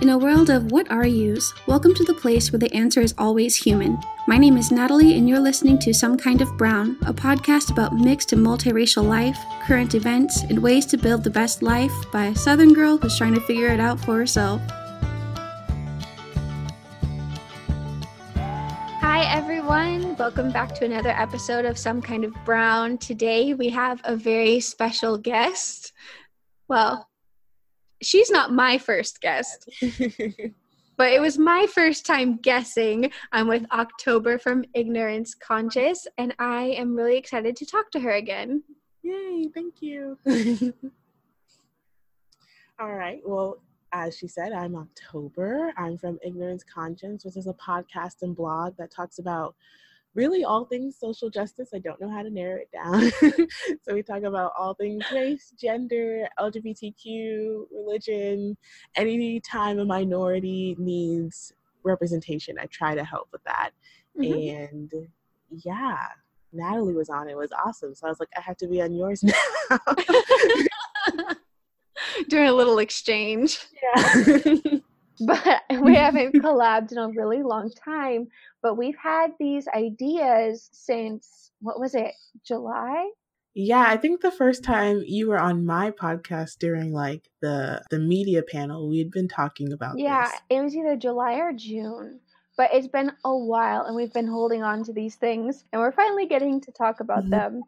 In a world of what are yous, welcome to the place where the answer is always human. My name is Natalie, and you're listening to Some Kind of Brown, a podcast about mixed and multiracial life, current events, and ways to build the best life by a Southern girl who's trying to figure it out for herself. Hi, everyone. Welcome back to another episode of Some Kind of Brown. Today we have a very special guest. Well, she's not my first guest, but it was my first time guessing. I'm with October from Ignorance Conscious, and I am really excited to talk to her again. Yay, thank you. All right. Well, as she said, I'm October. I'm from Ignorance Conscience, which is a podcast and blog that talks about really all things social justice. I don't know how to narrow it down. so we talk about all things race, gender, LGBTQ, religion, any time a minority needs representation, I try to help with that. Mm-hmm. And yeah, Natalie was on. It was awesome. So I was like, I have to be on yours now. Doing a little exchange. Yeah. but we haven't collabed in a really long time. But we've had these ideas since what was it, July? Yeah, I think the first time you were on my podcast during like the the media panel, we had been talking about Yeah, this. it was either July or June. But it's been a while and we've been holding on to these things and we're finally getting to talk about mm-hmm. them.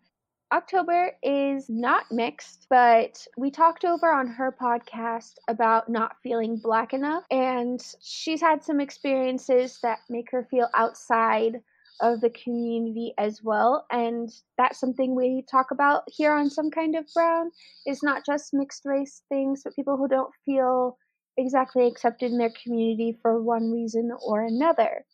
October is not mixed, but we talked over on her podcast about not feeling black enough. And she's had some experiences that make her feel outside of the community as well. And that's something we talk about here on Some Kind of Brown. Is not just mixed race things, but people who don't feel exactly accepted in their community for one reason or another.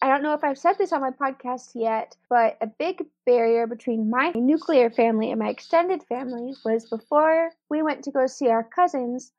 I don't know if I've said this on my podcast yet, but a big barrier between my nuclear family and my extended family was before we went to go see our cousins,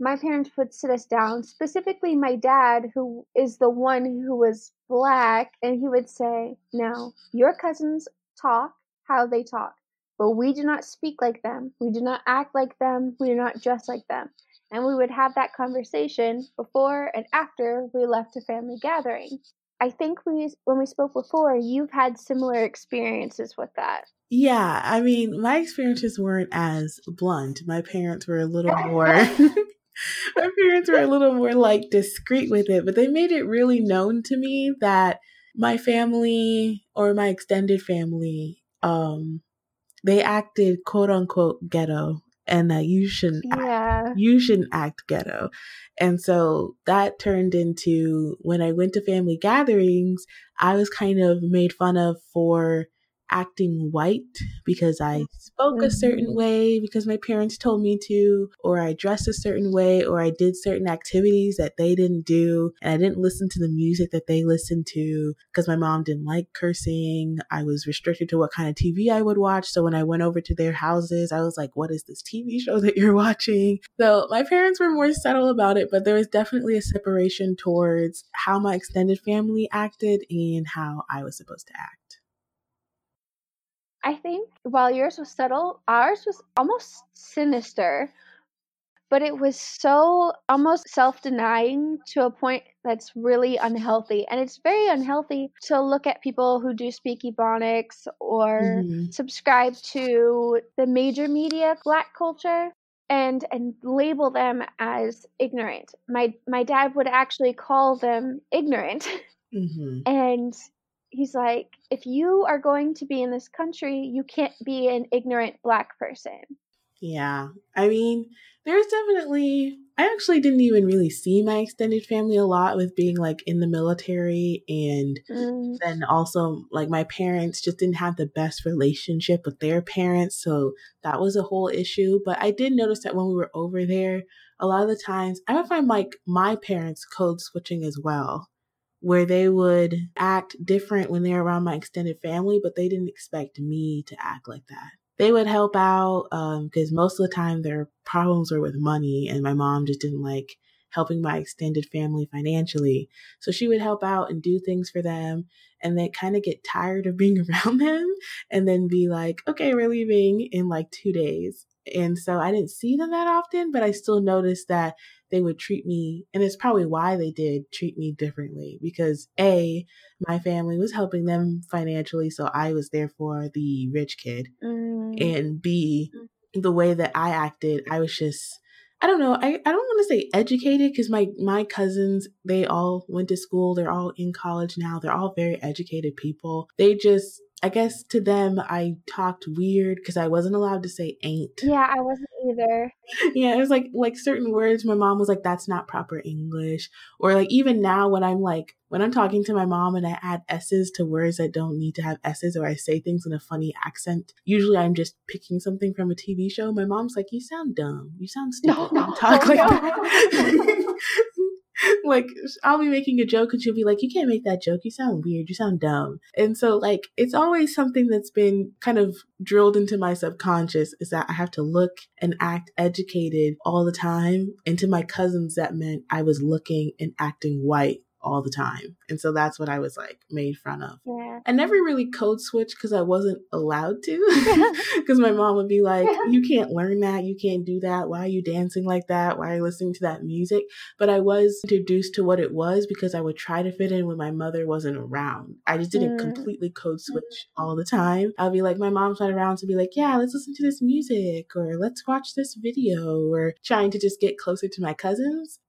my parents would sit us down, specifically my dad, who is the one who was black, and he would say, Now, your cousins talk how they talk, but we do not speak like them. We do not act like them. We do not dress like them. And we would have that conversation before and after we left a family gathering. I think we when we spoke before, you've had similar experiences with that. Yeah, I mean, my experiences weren't as blunt. My parents were a little more my parents were a little more like discreet with it, but they made it really known to me that my family or my extended family um they acted quote unquote ghetto and that you shouldn't yeah. act, you shouldn't act ghetto. And so that turned into when I went to family gatherings, I was kind of made fun of for acting white because I spoke a certain mm-hmm. way because my parents told me to, or I dressed a certain way, or I did certain activities that they didn't do, and I didn't listen to the music that they listened to because my mom didn't like cursing. I was restricted to what kind of TV I would watch. So when I went over to their houses, I was like, what is this TV show that you're watching? So my parents were more subtle about it, but there was definitely a separation towards how my extended family acted and how I was supposed to act. I think while yours was subtle, ours was almost sinister, but it was so almost self denying to a point that's really unhealthy. And it's very unhealthy to look at people who do speak Ebonics or mm-hmm. subscribe to the major media black culture and and label them as ignorant. My my dad would actually call them ignorant. Mm-hmm. and he's like, if you are going to be in this country, you can't be an ignorant black person. Yeah. I mean, there's definitely, I actually didn't even really see my extended family a lot with being like in the military. And mm. then also, like, my parents just didn't have the best relationship with their parents. So that was a whole issue. But I did notice that when we were over there, a lot of the times I would find like my parents code switching as well where they would act different when they're around my extended family, but they didn't expect me to act like that. They would help out because um, most of the time their problems were with money, and my mom just didn't like helping my extended family financially. So she would help out and do things for them, and they kind of get tired of being around them and then be like, okay, we're leaving in like two days. And so I didn't see them that often, but I still noticed that they would treat me, and it's probably why they did treat me differently because A, my family was helping them financially, so I was therefore the rich kid. Mm. And B, mm. the way that I acted, I was just I don't know. I, I don't want to say educated because my my cousins they all went to school. They're all in college now. They're all very educated people. They just I guess to them I talked weird because I wasn't allowed to say ain't. Yeah, I wasn't either. Yeah, it was like like certain words my mom was like that's not proper English or like even now when I'm like when I'm talking to my mom and I add s's to words that don't need to have s's or I say things in a funny accent, usually I'm just picking something from a TV show. My mom's like you sound dumb. You sound stupid. No, talk oh, like no. that. like I'll be making a joke and she'll be like, "You can't make that joke. You sound weird. You sound dumb." And so like it's always something that's been kind of drilled into my subconscious is that I have to look and act educated all the time. And to my cousins, that meant I was looking and acting white all the time. And so that's what I was like made fun of. Yeah. I never really code switch because I wasn't allowed to. Because my mom would be like, You can't learn that. You can't do that. Why are you dancing like that? Why are you listening to that music? But I was introduced to what it was because I would try to fit in when my mother wasn't around. I just didn't mm. completely code switch all the time. I'll be like, My mom's not around to be like, Yeah, let's listen to this music or let's watch this video or trying to just get closer to my cousins.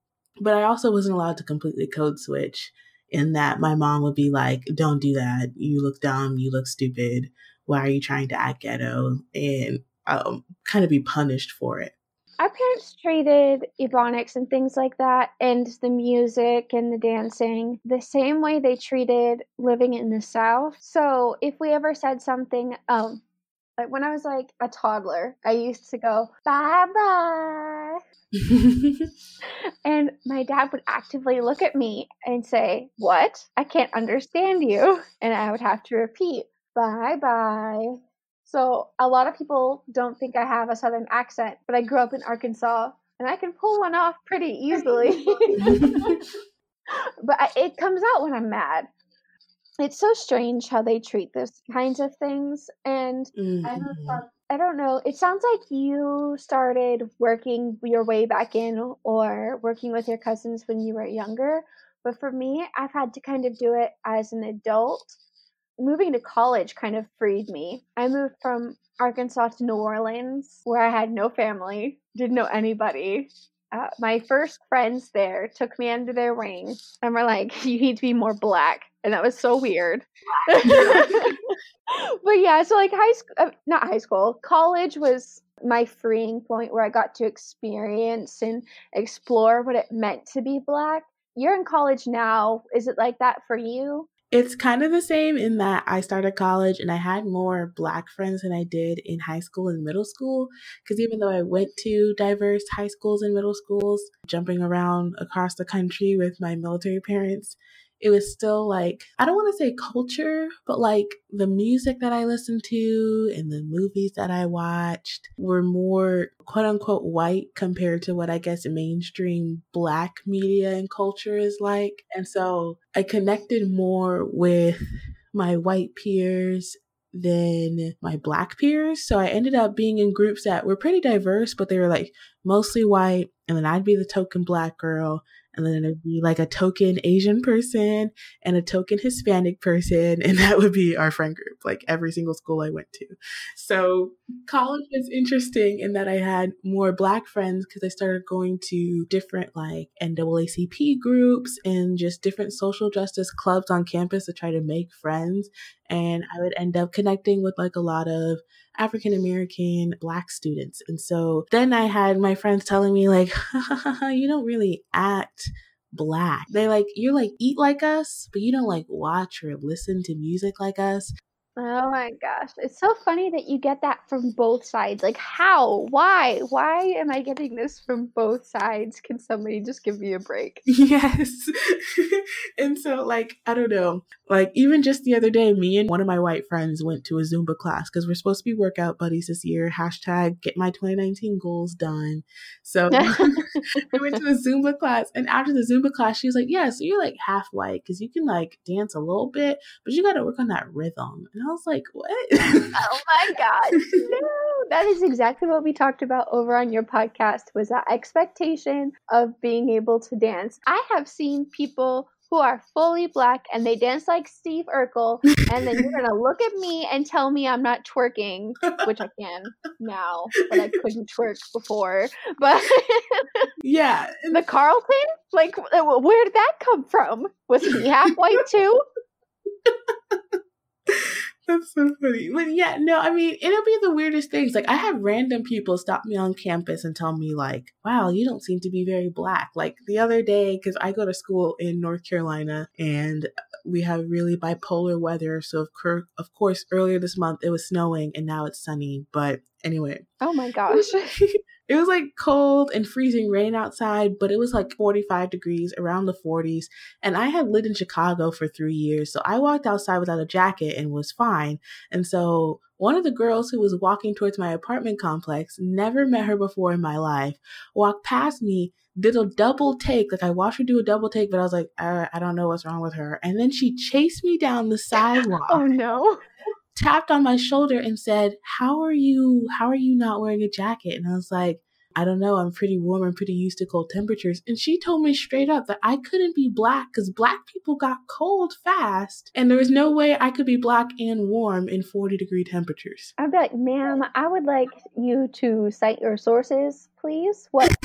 But I also wasn't allowed to completely code switch in that my mom would be like, don't do that. You look dumb. You look stupid. Why are you trying to act ghetto? And um, kind of be punished for it. Our parents treated Ebonics and things like that, and the music and the dancing, the same way they treated living in the South. So if we ever said something, um, like when I was like a toddler, I used to go, bye bye. and my dad would actively look at me and say, What? I can't understand you. And I would have to repeat, Bye bye. So a lot of people don't think I have a southern accent, but I grew up in Arkansas and I can pull one off pretty easily. but I, it comes out when I'm mad. It's so strange how they treat those kinds of things. And mm-hmm. I I don't know. It sounds like you started working your way back in or working with your cousins when you were younger. But for me, I've had to kind of do it as an adult. Moving to college kind of freed me. I moved from Arkansas to New Orleans, where I had no family, didn't know anybody. Uh, my first friends there took me under their wing and were like, You need to be more black. And that was so weird. but yeah, so like high school, uh, not high school, college was my freeing point where I got to experience and explore what it meant to be black. You're in college now. Is it like that for you? It's kind of the same in that I started college and I had more black friends than I did in high school and middle school. Because even though I went to diverse high schools and middle schools, jumping around across the country with my military parents, it was still like I don't want to say culture, but like the music that I listened to and the movies that I watched were more quote unquote white compared to what I guess mainstream black media and culture is like. And so I connected more with my white peers than my black peers. So I ended up being in groups that were pretty diverse, but they were like mostly white. And then I'd be the token black girl and then it'd be like a token Asian person and a token Hispanic person, and that would be our friend group, like every single school I went to. So college was interesting in that I had more black friends because I started going to different like NAACP groups and just different social justice clubs on campus to try to make friends. And I would end up connecting with like a lot of African American black students. And so then I had my friends telling me, like, you don't really act black. They like, you're like, eat like us, but you don't like watch or listen to music like us. Oh my gosh. It's so funny that you get that from both sides. Like, how? Why? Why am I getting this from both sides? Can somebody just give me a break? Yes. and so, like, I don't know. Like, even just the other day, me and one of my white friends went to a Zumba class because we're supposed to be workout buddies this year. Hashtag get my 2019 goals done. So, we went to a Zumba class. And after the Zumba class, she was like, Yeah, so you're like half white because you can like dance a little bit, but you got to work on that rhythm. And was like, what? oh my gosh. No. That is exactly what we talked about over on your podcast was that expectation of being able to dance. I have seen people who are fully black and they dance like Steve Urkel, and then you're gonna look at me and tell me I'm not twerking, which I can now, but I couldn't twerk before. But yeah, the Carlton, like, uh, where did that come from? Was he half white too? That's so funny. But yeah, no, I mean, it'll be the weirdest things. Like, I have random people stop me on campus and tell me, like, wow, you don't seem to be very black. Like, the other day, because I go to school in North Carolina and we have really bipolar weather. So, of, cur- of course, earlier this month it was snowing and now it's sunny. But anyway. Oh my gosh. it was like cold and freezing rain outside, but it was like 45 degrees around the 40s. And I had lived in Chicago for three years. So I walked outside without a jacket and was fine. And so one of the girls who was walking towards my apartment complex, never met her before in my life, walked past me, did a double take. Like I watched her do a double take, but I was like, I, I don't know what's wrong with her. And then she chased me down the oh, sidewalk. oh no tapped on my shoulder and said, "How are you? How are you not wearing a jacket?" And I was like, "I don't know. I'm pretty warm. I'm pretty used to cold temperatures." And she told me straight up that I couldn't be black because black people got cold fast, and there was no way I could be black and warm in 40 degree temperatures. I'd be like, "Ma'am, I would like you to cite your sources." Please? What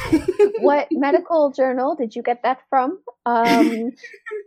what medical journal did you get that from? Um,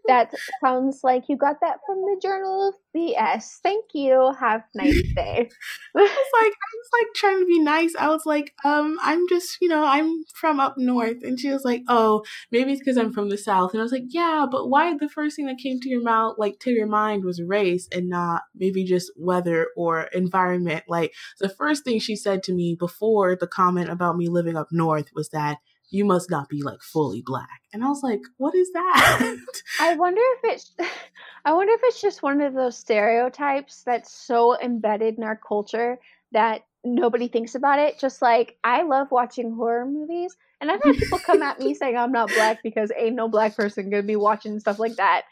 that sounds like you got that from the Journal of BS. Thank you. Have a nice day. I was like, I was like trying to be nice. I was like, um, I'm just, you know, I'm from up north, and she was like, oh, maybe it's because I'm from the south, and I was like, yeah, but why the first thing that came to your mouth, like to your mind, was race and not maybe just weather or environment? Like the first thing she said to me before the comment about me living up north was that you must not be like fully black. And I was like, what is that? I wonder if it's I wonder if it's just one of those stereotypes that's so embedded in our culture that nobody thinks about it. Just like I love watching horror movies and I've had people come at me saying I'm not black because ain't no black person gonna be watching stuff like that.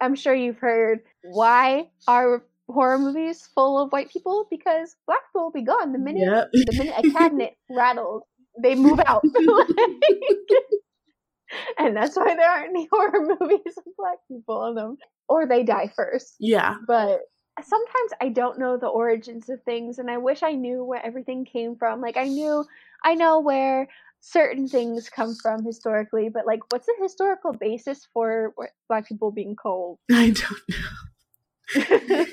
I'm sure you've heard why are horror movies full of white people? Because black people will be gone the minute yep. the minute a cabinet rattles they move out. and that's why there aren't any horror movies with black people in them. Or they die first. Yeah. But sometimes I don't know the origins of things and I wish I knew where everything came from. Like I knew I know where certain things come from historically, but like what's the historical basis for black people being cold? I don't know.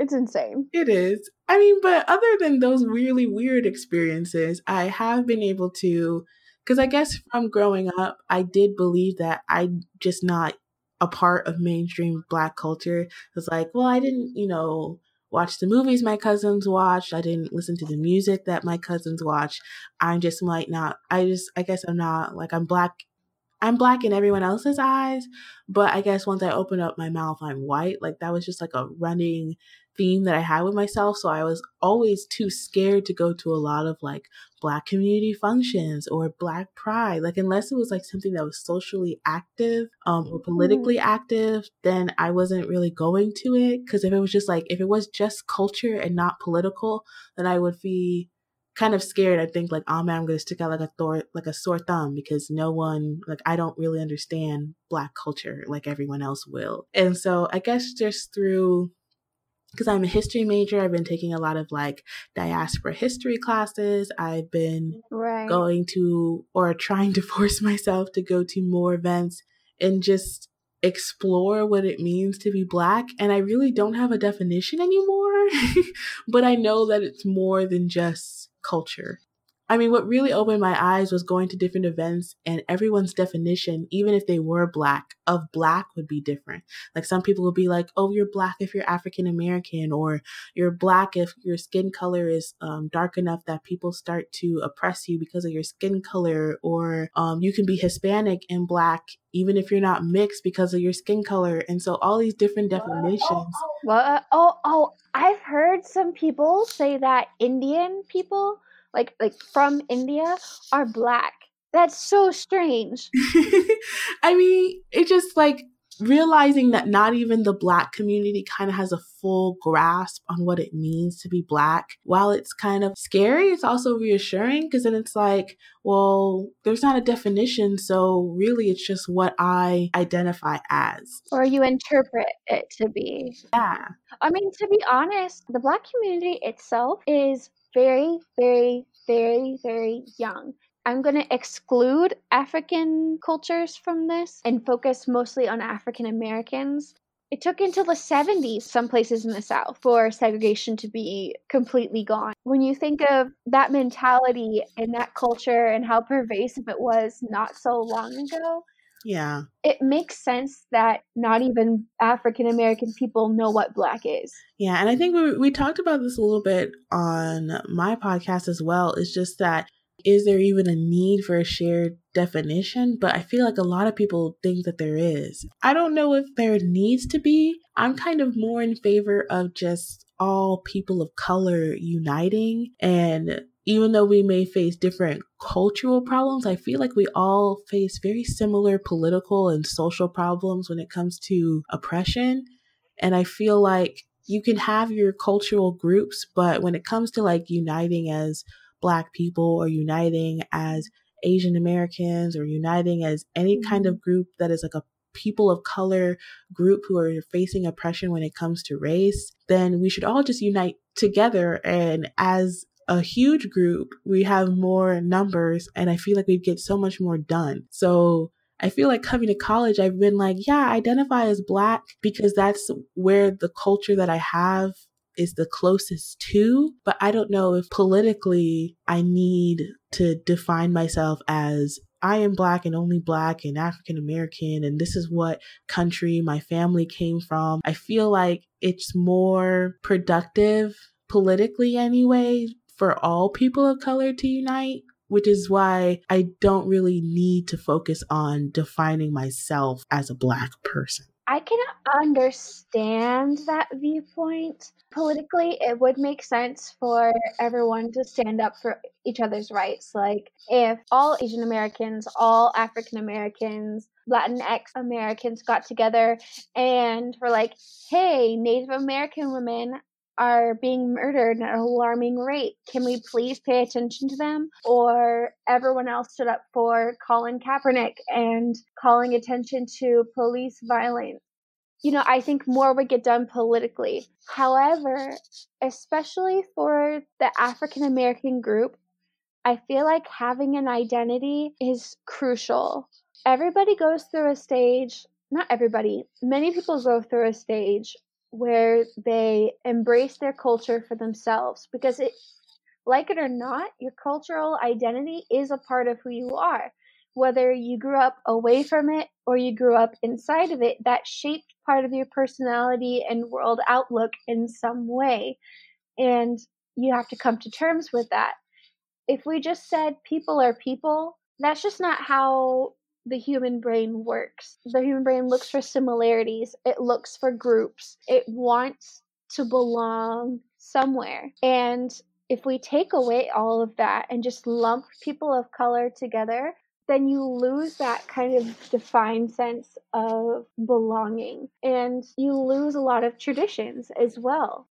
It's insane. It is. I mean, but other than those really weird experiences, I have been able to, because I guess from growing up, I did believe that I'm just not a part of mainstream black culture. It's like, well, I didn't, you know, watch the movies my cousins watched. I didn't listen to the music that my cousins watched. I'm just like not, I just, I guess I'm not, like, I'm black I'm black in everyone else's eyes, but I guess once I open up my mouth, I'm white. Like that was just like a running theme that I had with myself. So I was always too scared to go to a lot of like black community functions or black pride. Like unless it was like something that was socially active um, or politically mm. active, then I wasn't really going to it. Cause if it was just like, if it was just culture and not political, then I would be kind of scared. I think like, oh man, I'm gonna stick out like a thor- like a sore thumb because no one like I don't really understand black culture like everyone else will. And so I guess just through because I'm a history major, I've been taking a lot of like diaspora history classes. I've been right. going to or trying to force myself to go to more events and just explore what it means to be black. And I really don't have a definition anymore, but I know that it's more than just culture. I mean, what really opened my eyes was going to different events and everyone's definition, even if they were black, of black would be different. Like some people would be like, oh, you're black if you're African American, or you're black if your skin color is um, dark enough that people start to oppress you because of your skin color, or um, you can be Hispanic and black even if you're not mixed because of your skin color. And so all these different definitions. Well, uh, oh, oh, I've heard some people say that Indian people like like from India are black. That's so strange. I mean, it just like realizing that not even the black community kind of has a full grasp on what it means to be black. While it's kind of scary, it's also reassuring because then it's like, well, there's not a definition, so really it's just what I identify as. Or you interpret it to be. Yeah. I mean, to be honest, the black community itself is very, very, very, very young. I'm going to exclude African cultures from this and focus mostly on African Americans. It took until the 70s, some places in the South, for segregation to be completely gone. When you think of that mentality and that culture and how pervasive it was not so long ago, yeah. It makes sense that not even African American people know what black is. Yeah. And I think we, we talked about this a little bit on my podcast as well. It's just that is there even a need for a shared definition? But I feel like a lot of people think that there is. I don't know if there needs to be. I'm kind of more in favor of just all people of color uniting. And even though we may face different cultural problems, I feel like we all face very similar political and social problems when it comes to oppression. And I feel like you can have your cultural groups, but when it comes to like uniting as Black people or uniting as Asian Americans or uniting as any kind of mm-hmm. group that is like a people of color group who are facing oppression when it comes to race, then we should all just unite together. And as a huge group, we have more numbers, and I feel like we'd get so much more done. So I feel like coming to college, I've been like, yeah, I identify as Black because that's where the culture that I have is the closest to, but I don't know if politically I need to define myself as I am black and only black and African American, and this is what country my family came from. I feel like it's more productive politically, anyway, for all people of color to unite, which is why I don't really need to focus on defining myself as a black person. I can understand that viewpoint. Politically, it would make sense for everyone to stand up for each other's rights. Like, if all Asian Americans, all African Americans, Latinx Americans got together and were like, hey, Native American women are being murdered at an alarming rate. Can we please pay attention to them? Or everyone else stood up for Colin Kaepernick and calling attention to police violence. You know, I think more would get done politically. However, especially for the African American group, I feel like having an identity is crucial. Everybody goes through a stage, not everybody, many people go through a stage where they embrace their culture for themselves because it like it or not your cultural identity is a part of who you are. Whether you grew up away from it or you grew up inside of it that shaped part of your personality and world outlook in some way. And you have to come to terms with that. If we just said people are people that's just not how the human brain works. The human brain looks for similarities, it looks for groups, it wants to belong somewhere. And if we take away all of that and just lump people of color together, then you lose that kind of defined sense of belonging and you lose a lot of traditions as well.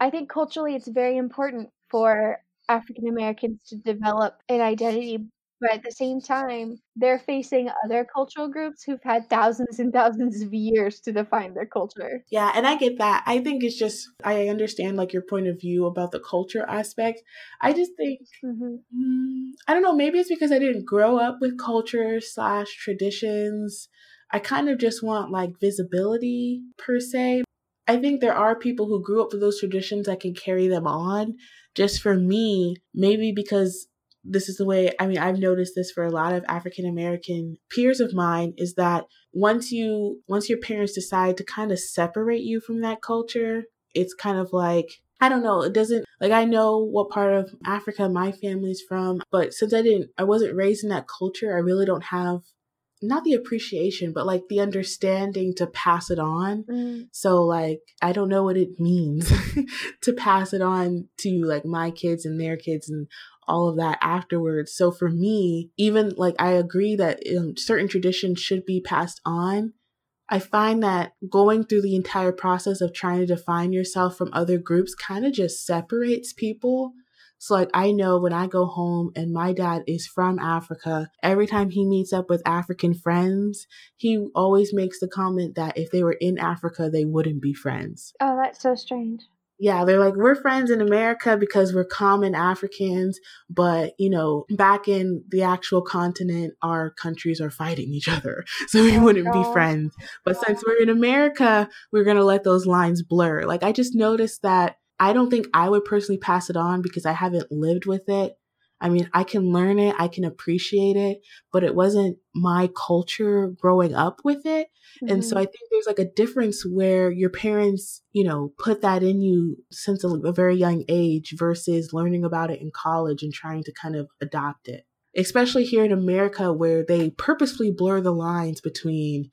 I think culturally it's very important for African Americans to develop an identity but at the same time, they're facing other cultural groups who've had thousands and thousands of years to define their culture. Yeah, and I get that. I think it's just, I understand like your point of view about the culture aspect. I just think, mm-hmm. mm, I don't know, maybe it's because I didn't grow up with culture slash traditions. I kind of just want like visibility per se. I think there are people who grew up with those traditions that can carry them on. Just for me, maybe because this is the way I mean I've noticed this for a lot of African American peers of mine is that once you once your parents decide to kind of separate you from that culture, it's kind of like I don't know, it doesn't like I know what part of Africa my family's from, but since I didn't I wasn't raised in that culture, I really don't have not the appreciation, but like the understanding to pass it on. Mm. So like I don't know what it means to pass it on to like my kids and their kids and all of that afterwards. So for me, even like I agree that um, certain traditions should be passed on. I find that going through the entire process of trying to define yourself from other groups kind of just separates people. So, like, I know when I go home and my dad is from Africa, every time he meets up with African friends, he always makes the comment that if they were in Africa, they wouldn't be friends. Oh, that's so strange yeah, they're like, we're friends in America because we're common Africans, but you know, back in the actual continent, our countries are fighting each other. So we oh, wouldn't be friends. But since we're in America, we're going to let those lines blur. Like, I just noticed that I don't think I would personally pass it on because I haven't lived with it. I mean, I can learn it, I can appreciate it, but it wasn't my culture growing up with it. Mm-hmm. And so mm-hmm. I think there's like a difference where your parents, you know, put that in you since a, a very young age versus learning about it in college and trying to kind of adopt it. Especially here in America where they purposefully blur the lines between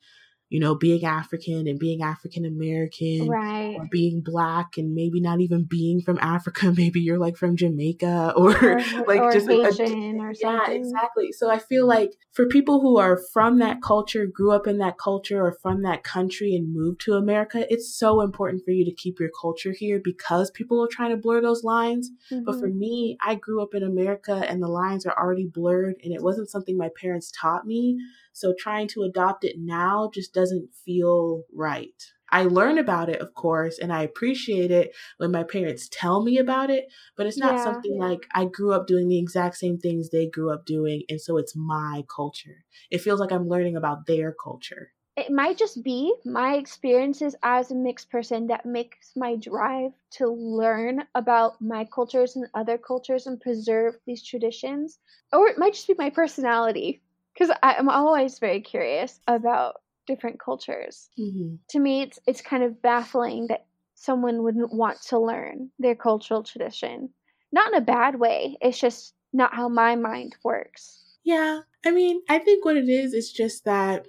you know, being African and being African American, right? Or being black and maybe not even being from Africa. Maybe you're like from Jamaica or, or like or just Haitian a, or something. Yeah, exactly. So I feel like for people who are from that culture, grew up in that culture, or from that country and moved to America, it's so important for you to keep your culture here because people are trying to blur those lines. Mm-hmm. But for mm-hmm. me, I grew up in America and the lines are already blurred, and it wasn't something my parents taught me. So trying to adopt it now just doesn't feel right. I learn about it, of course, and I appreciate it when my parents tell me about it, but it's not yeah. something like I grew up doing the exact same things they grew up doing, and so it's my culture. It feels like I'm learning about their culture. It might just be my experiences as a mixed person that makes my drive to learn about my cultures and other cultures and preserve these traditions. Or it might just be my personality because I'm always very curious about different cultures. Mm-hmm. To me, it's it's kind of baffling that someone wouldn't want to learn their cultural tradition. Not in a bad way. It's just not how my mind works. Yeah, I mean, I think what it is is just that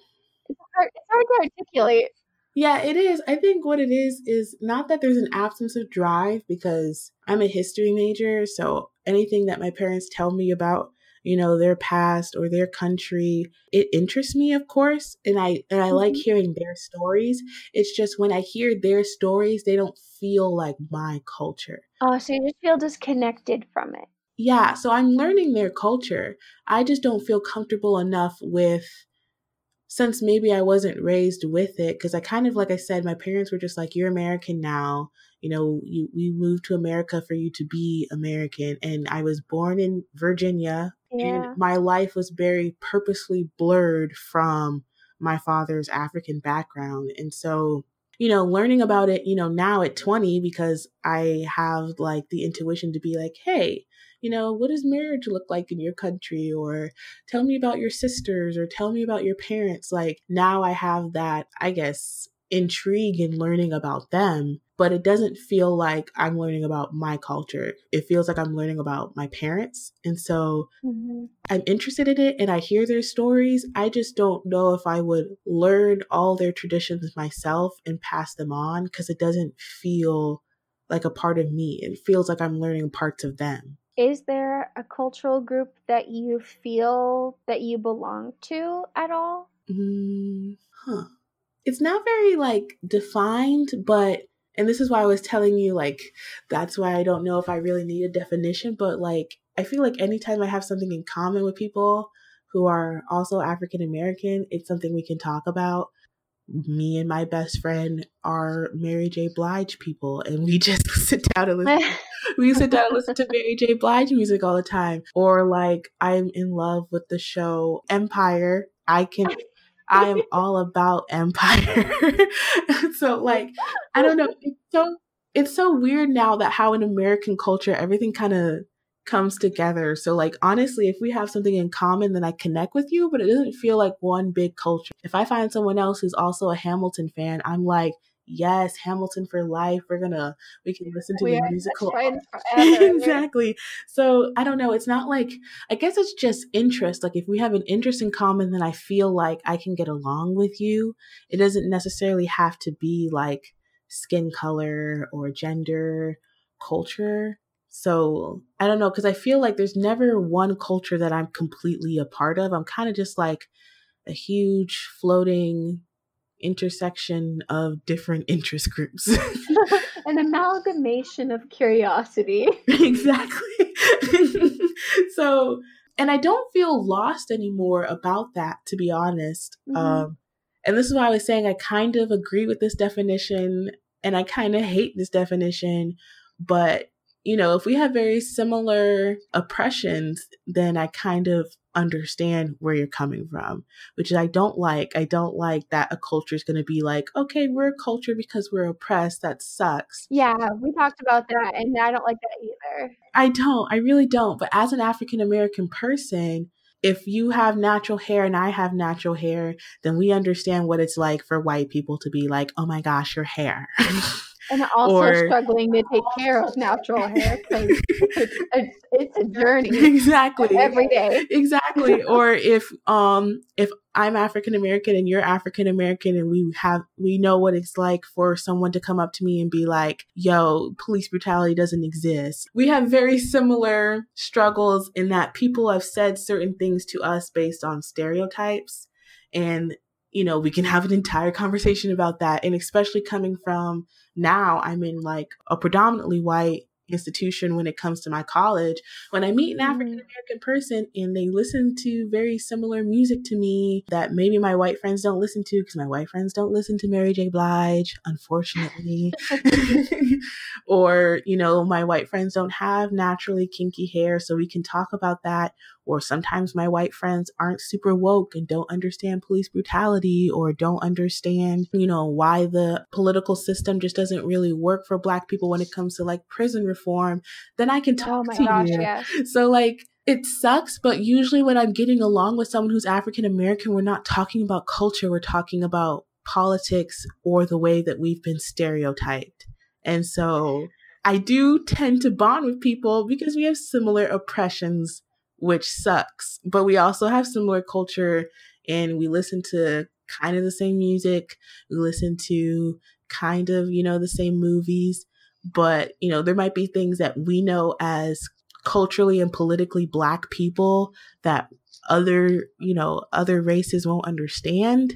it's hard, it's hard to articulate. Yeah, it is. I think what it is is not that there's an absence of drive because I'm a history major, so anything that my parents tell me about you know their past or their country it interests me of course and i and i mm-hmm. like hearing their stories it's just when i hear their stories they don't feel like my culture oh so you just feel disconnected from it yeah so i'm learning their culture i just don't feel comfortable enough with since maybe I wasn't raised with it, because I kind of, like I said, my parents were just like, you're American now. You know, you, we moved to America for you to be American. And I was born in Virginia, yeah. and my life was very purposely blurred from my father's African background. And so, you know, learning about it, you know, now at 20, because I have like the intuition to be like, hey, you know, what does marriage look like in your country? Or tell me about your sisters or tell me about your parents. Like now I have that, I guess, intrigue in learning about them, but it doesn't feel like I'm learning about my culture. It feels like I'm learning about my parents. And so mm-hmm. I'm interested in it and I hear their stories. I just don't know if I would learn all their traditions myself and pass them on because it doesn't feel like a part of me. It feels like I'm learning parts of them is there a cultural group that you feel that you belong to at all? Mm, huh. It's not very like defined, but and this is why I was telling you like that's why I don't know if I really need a definition, but like I feel like anytime I have something in common with people who are also African American, it's something we can talk about me and my best friend are Mary J. Blige people, and we just sit down and listen. we sit down and listen to Mary J. Blige music all the time. Or like, I'm in love with the show Empire. I can. I am all about Empire. so like, I don't know. It's so it's so weird now that how in American culture everything kind of comes together. So, like, honestly, if we have something in common, then I connect with you, but it doesn't feel like one big culture. If I find someone else who's also a Hamilton fan, I'm like, yes, Hamilton for life. We're gonna, we can listen to we the musical. exactly. So, I don't know. It's not like, I guess it's just interest. Like, if we have an interest in common, then I feel like I can get along with you. It doesn't necessarily have to be like skin color or gender culture so I don't know, because I feel like there's never one culture that I'm completely a part of. I'm kind of just like a huge floating intersection of different interest groups. An amalgamation of curiosity. exactly. so, and I don't feel lost anymore about that, to be honest. Mm-hmm. Um, and this is why I was saying I kind of agree with this definition and I kind of hate this definition, but you know, if we have very similar oppressions, then I kind of understand where you're coming from, which I don't like. I don't like that a culture is going to be like, okay, we're a culture because we're oppressed. That sucks. Yeah, we talked about that, and I don't like that either. I don't. I really don't. But as an African American person, if you have natural hair and I have natural hair, then we understand what it's like for white people to be like, oh my gosh, your hair. and also or, struggling to take care of natural hair because it's, it's, it's, a journey exactly. every day. Exactly. Or if um if i'm african american and you're african american and we have we know what it's like for someone to come up to me and be like yo police brutality doesn't exist. We have very similar struggles in that people have said certain things to us based on stereotypes and you know, we can have an entire conversation about that. And especially coming from now, I'm in like a predominantly white institution when it comes to my college. When I meet an mm-hmm. African American person and they listen to very similar music to me that maybe my white friends don't listen to because my white friends don't listen to Mary J. Blige, unfortunately. or, you know, my white friends don't have naturally kinky hair, so we can talk about that. Or sometimes my white friends aren't super woke and don't understand police brutality or don't understand, you know, why the political system just doesn't really work for black people when it comes to like prison reform. Then I can oh talk oh to gosh, you. Yeah. So like it sucks, but usually when I'm getting along with someone who's African American, we're not talking about culture, we're talking about politics or the way that we've been stereotyped. And so I do tend to bond with people because we have similar oppressions which sucks. But we also have similar culture and we listen to kind of the same music. We listen to kind of, you know, the same movies. But, you know, there might be things that we know as culturally and politically black people that other, you know, other races won't understand.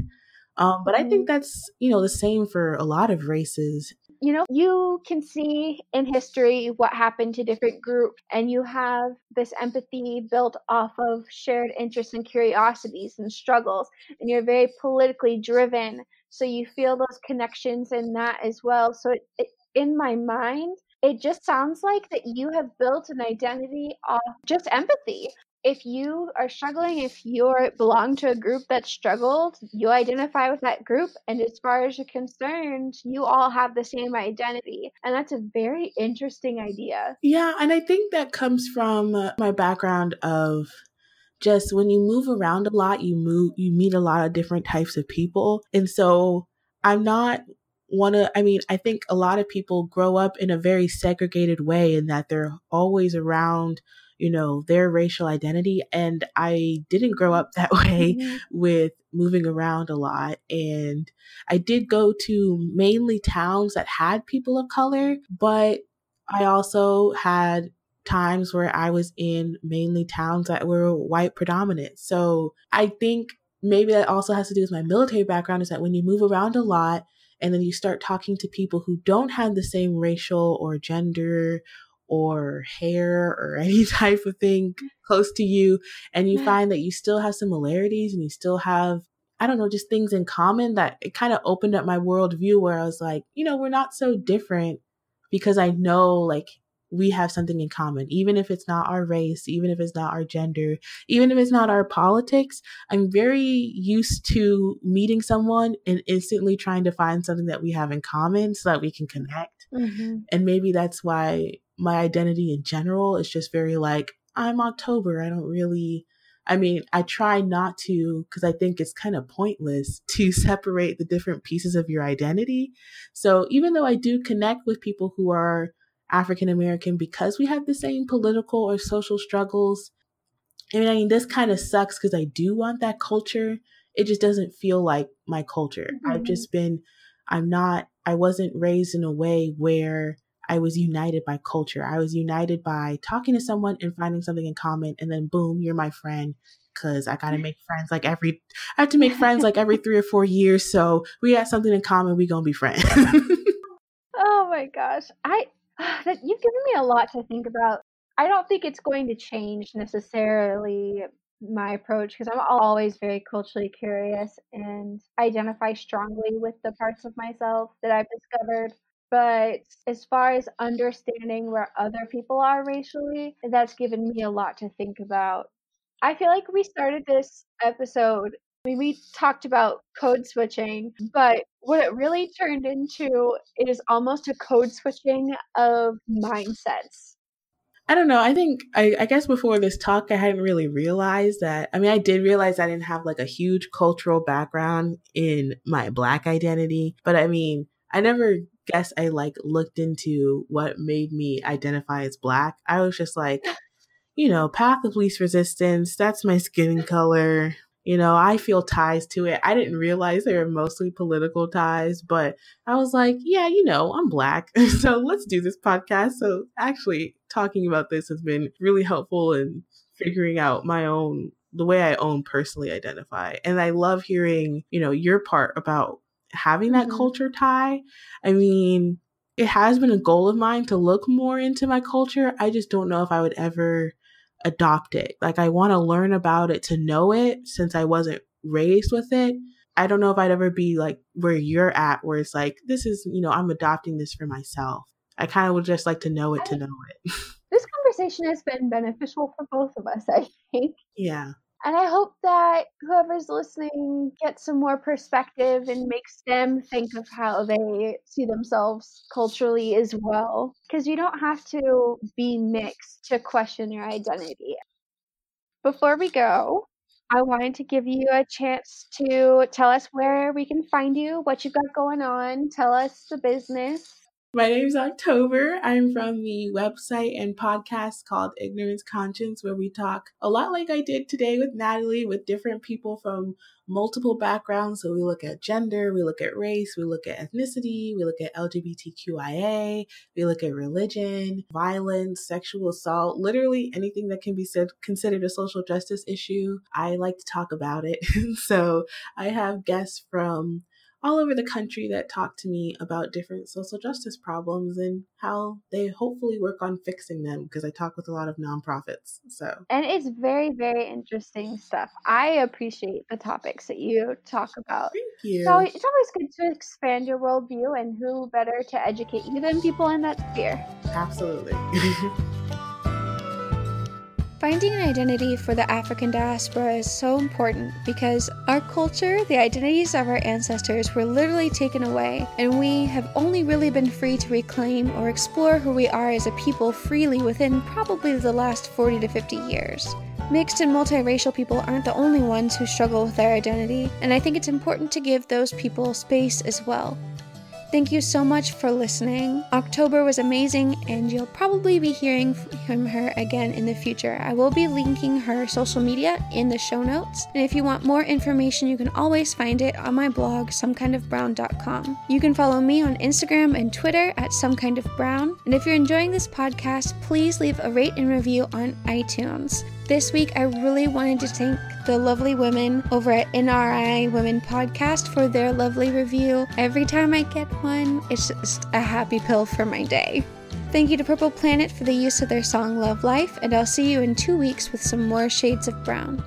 Um, but I think mm-hmm. that's, you know, the same for a lot of races you know, you can see in history what happened to different groups, and you have this empathy built off of shared interests and curiosities and struggles, and you're very politically driven. So you feel those connections in that as well. So it, it, in my mind, it just sounds like that you have built an identity off just empathy if you are struggling, if you belong to a group that struggled, you identify with that group. And as far as you're concerned, you all have the same identity. And that's a very interesting idea. Yeah. And I think that comes from my background of just when you move around a lot, you move, you meet a lot of different types of people. And so I'm not one of, I mean, I think a lot of people grow up in a very segregated way in that they're always around you know, their racial identity. And I didn't grow up that way mm-hmm. with moving around a lot. And I did go to mainly towns that had people of color, but I also had times where I was in mainly towns that were white predominant. So I think maybe that also has to do with my military background is that when you move around a lot, and then you start talking to people who don't have the same racial or gender or hair or any type of thing close to you and you find that you still have similarities and you still have I don't know, just things in common that it kind of opened up my worldview where I was like, you know, we're not so different because I know like we have something in common, even if it's not our race, even if it's not our gender, even if it's not our politics. I'm very used to meeting someone and instantly trying to find something that we have in common so that we can connect. Mm-hmm. And maybe that's why my identity in general is just very like, I'm October. I don't really, I mean, I try not to because I think it's kind of pointless to separate the different pieces of your identity. So even though I do connect with people who are African American because we have the same political or social struggles, I mean, I mean this kind of sucks because I do want that culture. It just doesn't feel like my culture. Mm-hmm. I've just been, I'm not, I wasn't raised in a way where I was united by culture. I was united by talking to someone and finding something in common, and then boom, you're my friend, because I gotta make friends like every I have to make friends like every three or four years. So we got something in common. We gonna be friends. oh my gosh, I that you've given me a lot to think about. I don't think it's going to change necessarily my approach because I'm always very culturally curious and identify strongly with the parts of myself that I've discovered. But as far as understanding where other people are racially, that's given me a lot to think about. I feel like we started this episode we, we talked about code switching, but what it really turned into is almost a code switching of mindsets. I don't know. I think I, I, guess before this talk, I hadn't really realized that. I mean, I did realize I didn't have like a huge cultural background in my black identity, but I mean, I never guess I like looked into what made me identify as black. I was just like, you know, path of least resistance. That's my skin color. You know, I feel ties to it. I didn't realize they were mostly political ties, but I was like, yeah, you know, I'm black. so let's do this podcast. So actually, talking about this has been really helpful in figuring out my own, the way I own personally identify. And I love hearing, you know, your part about having that mm-hmm. culture tie. I mean, it has been a goal of mine to look more into my culture. I just don't know if I would ever adopt it. Like I want to learn about it to know it since I wasn't raised with it. I don't know if I'd ever be like where you're at, where it's like, this is, you know, I'm adopting this for myself. I kind of would just like to know it to know it. this conversation has been beneficial for both of us, I think. Yeah. And I hope that whoever's listening gets some more perspective and makes them think of how they see themselves culturally as well. Because you don't have to be mixed to question your identity. Before we go, I wanted to give you a chance to tell us where we can find you, what you've got going on, tell us the business. My name's October. I'm from the website and podcast called Ignorance Conscience, where we talk a lot like I did today with Natalie, with different people from multiple backgrounds. So we look at gender, we look at race, we look at ethnicity, we look at LGBTQIA, we look at religion, violence, sexual assault, literally anything that can be said, considered a social justice issue. I like to talk about it. so I have guests from all over the country that talk to me about different social justice problems and how they hopefully work on fixing them because I talk with a lot of nonprofits. So And it's very, very interesting stuff. I appreciate the topics that you talk about. Thank you. So it's always good to expand your worldview and who better to educate you than people in that sphere. Absolutely. Finding an identity for the African diaspora is so important because our culture, the identities of our ancestors, were literally taken away, and we have only really been free to reclaim or explore who we are as a people freely within probably the last 40 to 50 years. Mixed and multiracial people aren't the only ones who struggle with their identity, and I think it's important to give those people space as well. Thank you so much for listening. October was amazing, and you'll probably be hearing from her again in the future. I will be linking her social media in the show notes, and if you want more information, you can always find it on my blog, somekindofbrown.com. You can follow me on Instagram and Twitter at somekindofbrown, and if you're enjoying this podcast, please leave a rate and review on iTunes. This week, I really wanted to thank the lovely women over at NRI Women Podcast for their lovely review. Every time I get one, it's just a happy pill for my day. Thank you to Purple Planet for the use of their song Love Life, and I'll see you in two weeks with some more shades of brown.